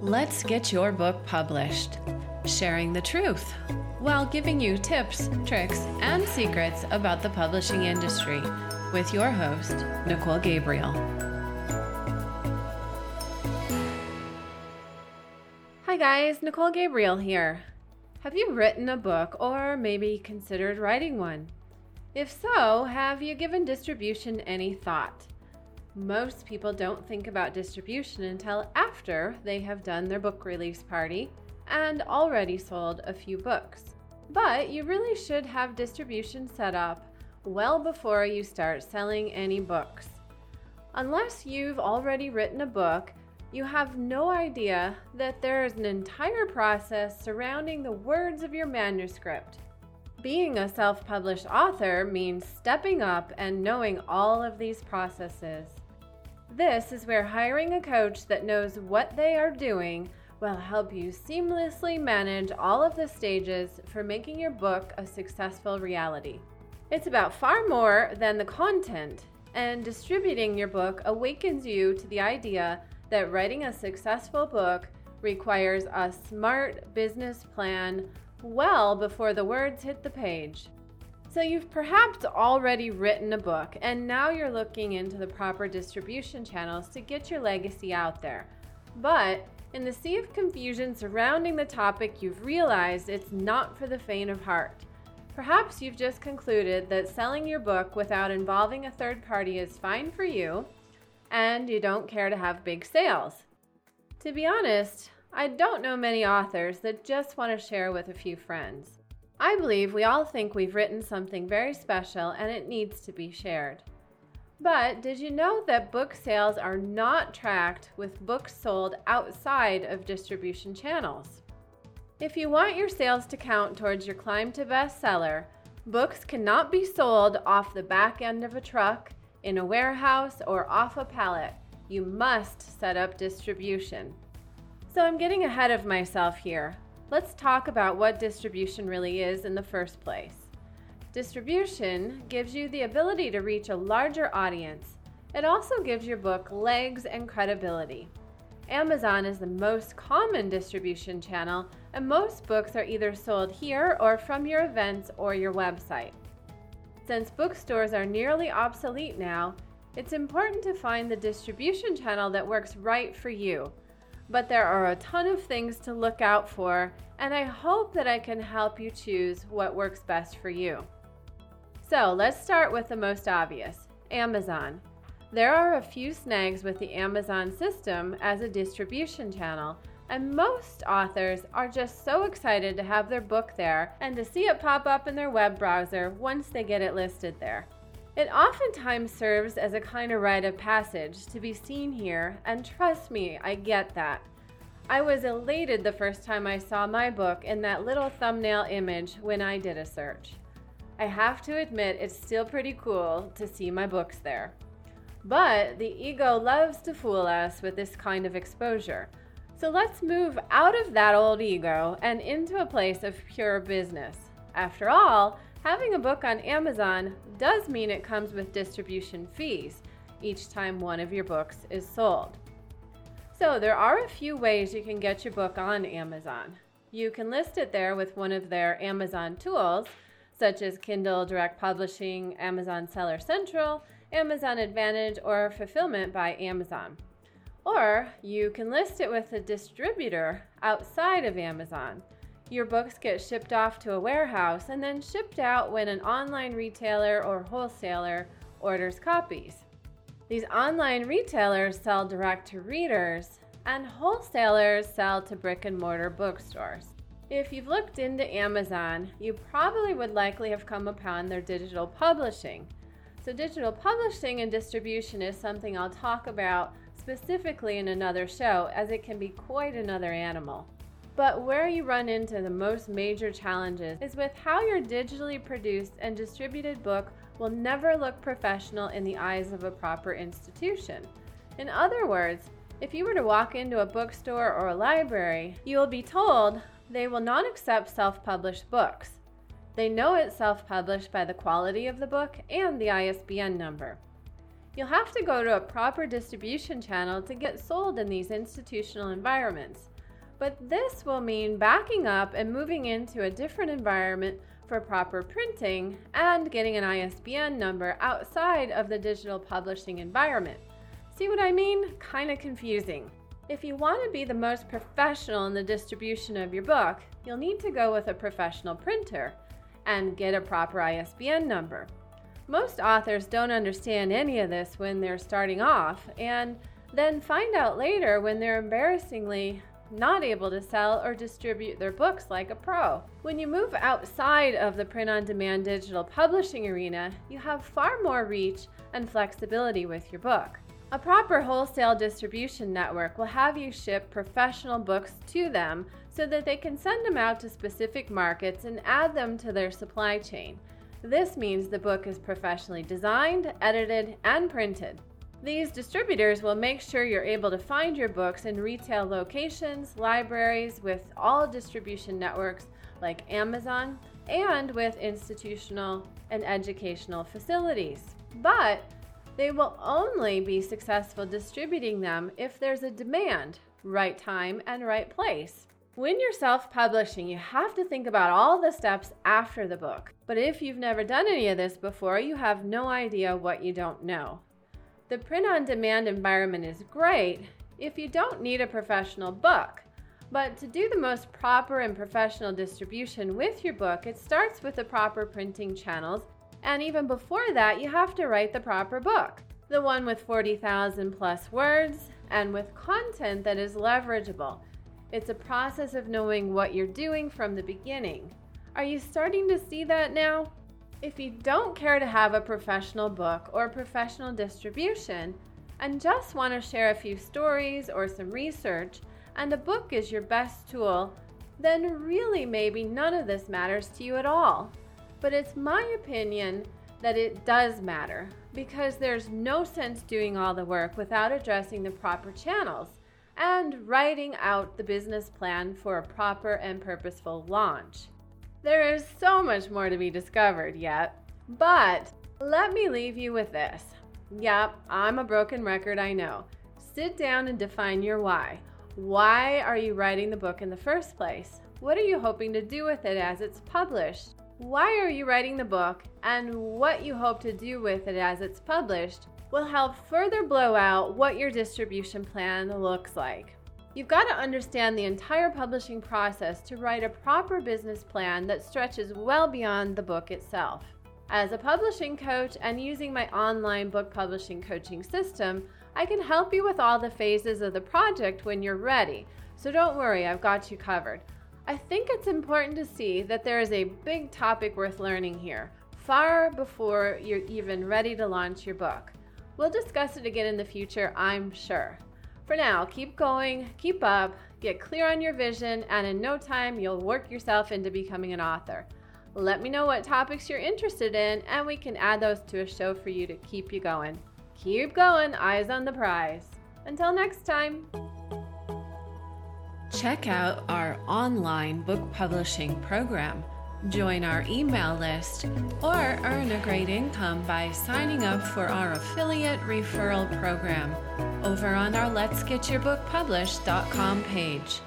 Let's get your book published, sharing the truth while giving you tips, tricks, and secrets about the publishing industry with your host, Nicole Gabriel. Hi, guys, Nicole Gabriel here. Have you written a book or maybe considered writing one? If so, have you given distribution any thought? Most people don't think about distribution until after they have done their book release party and already sold a few books. But you really should have distribution set up well before you start selling any books. Unless you've already written a book, you have no idea that there is an entire process surrounding the words of your manuscript. Being a self published author means stepping up and knowing all of these processes. This is where hiring a coach that knows what they are doing will help you seamlessly manage all of the stages for making your book a successful reality. It's about far more than the content, and distributing your book awakens you to the idea that writing a successful book requires a smart business plan well before the words hit the page. So, you've perhaps already written a book, and now you're looking into the proper distribution channels to get your legacy out there. But in the sea of confusion surrounding the topic, you've realized it's not for the faint of heart. Perhaps you've just concluded that selling your book without involving a third party is fine for you, and you don't care to have big sales. To be honest, I don't know many authors that just want to share with a few friends. I believe we all think we've written something very special and it needs to be shared. But did you know that book sales are not tracked with books sold outside of distribution channels? If you want your sales to count towards your climb to bestseller, books cannot be sold off the back end of a truck, in a warehouse, or off a pallet. You must set up distribution. So I'm getting ahead of myself here. Let's talk about what distribution really is in the first place. Distribution gives you the ability to reach a larger audience. It also gives your book legs and credibility. Amazon is the most common distribution channel, and most books are either sold here or from your events or your website. Since bookstores are nearly obsolete now, it's important to find the distribution channel that works right for you but there are a ton of things to look out for, and I hope that I can help you choose what works best for you. So let's start with the most obvious Amazon. There are a few snags with the Amazon system as a distribution channel, and most authors are just so excited to have their book there and to see it pop up in their web browser once they get it listed there. It oftentimes serves as a kind of rite of passage to be seen here, and trust me, I get that. I was elated the first time I saw my book in that little thumbnail image when I did a search. I have to admit, it's still pretty cool to see my books there. But the ego loves to fool us with this kind of exposure. So let's move out of that old ego and into a place of pure business. After all, Having a book on Amazon does mean it comes with distribution fees each time one of your books is sold. So, there are a few ways you can get your book on Amazon. You can list it there with one of their Amazon tools, such as Kindle Direct Publishing, Amazon Seller Central, Amazon Advantage, or Fulfillment by Amazon. Or you can list it with a distributor outside of Amazon. Your books get shipped off to a warehouse and then shipped out when an online retailer or wholesaler orders copies. These online retailers sell direct to readers, and wholesalers sell to brick and mortar bookstores. If you've looked into Amazon, you probably would likely have come upon their digital publishing. So, digital publishing and distribution is something I'll talk about specifically in another show, as it can be quite another animal. But where you run into the most major challenges is with how your digitally produced and distributed book will never look professional in the eyes of a proper institution. In other words, if you were to walk into a bookstore or a library, you will be told they will not accept self published books. They know it's self published by the quality of the book and the ISBN number. You'll have to go to a proper distribution channel to get sold in these institutional environments. But this will mean backing up and moving into a different environment for proper printing and getting an ISBN number outside of the digital publishing environment. See what I mean? Kind of confusing. If you want to be the most professional in the distribution of your book, you'll need to go with a professional printer and get a proper ISBN number. Most authors don't understand any of this when they're starting off and then find out later when they're embarrassingly not able to sell or distribute their books like a pro. When you move outside of the print on demand digital publishing arena, you have far more reach and flexibility with your book. A proper wholesale distribution network will have you ship professional books to them so that they can send them out to specific markets and add them to their supply chain. This means the book is professionally designed, edited, and printed. These distributors will make sure you're able to find your books in retail locations, libraries, with all distribution networks like Amazon, and with institutional and educational facilities. But they will only be successful distributing them if there's a demand, right time, and right place. When you're self publishing, you have to think about all the steps after the book. But if you've never done any of this before, you have no idea what you don't know. The print on demand environment is great if you don't need a professional book. But to do the most proper and professional distribution with your book, it starts with the proper printing channels. And even before that, you have to write the proper book the one with 40,000 plus words and with content that is leverageable. It's a process of knowing what you're doing from the beginning. Are you starting to see that now? If you don't care to have a professional book or professional distribution and just want to share a few stories or some research, and a book is your best tool, then really maybe none of this matters to you at all. But it's my opinion that it does matter because there's no sense doing all the work without addressing the proper channels and writing out the business plan for a proper and purposeful launch. There is so much more to be discovered yet, but let me leave you with this. Yep, I'm a broken record, I know. Sit down and define your why. Why are you writing the book in the first place? What are you hoping to do with it as it's published? Why are you writing the book and what you hope to do with it as it's published will help further blow out what your distribution plan looks like. You've got to understand the entire publishing process to write a proper business plan that stretches well beyond the book itself. As a publishing coach and using my online book publishing coaching system, I can help you with all the phases of the project when you're ready. So don't worry, I've got you covered. I think it's important to see that there is a big topic worth learning here, far before you're even ready to launch your book. We'll discuss it again in the future, I'm sure. For now, keep going, keep up, get clear on your vision, and in no time, you'll work yourself into becoming an author. Let me know what topics you're interested in, and we can add those to a show for you to keep you going. Keep going, eyes on the prize. Until next time. Check out our online book publishing program Join our email list or earn a great income by signing up for our affiliate referral program over on our Let's Get Your Book Published.com page.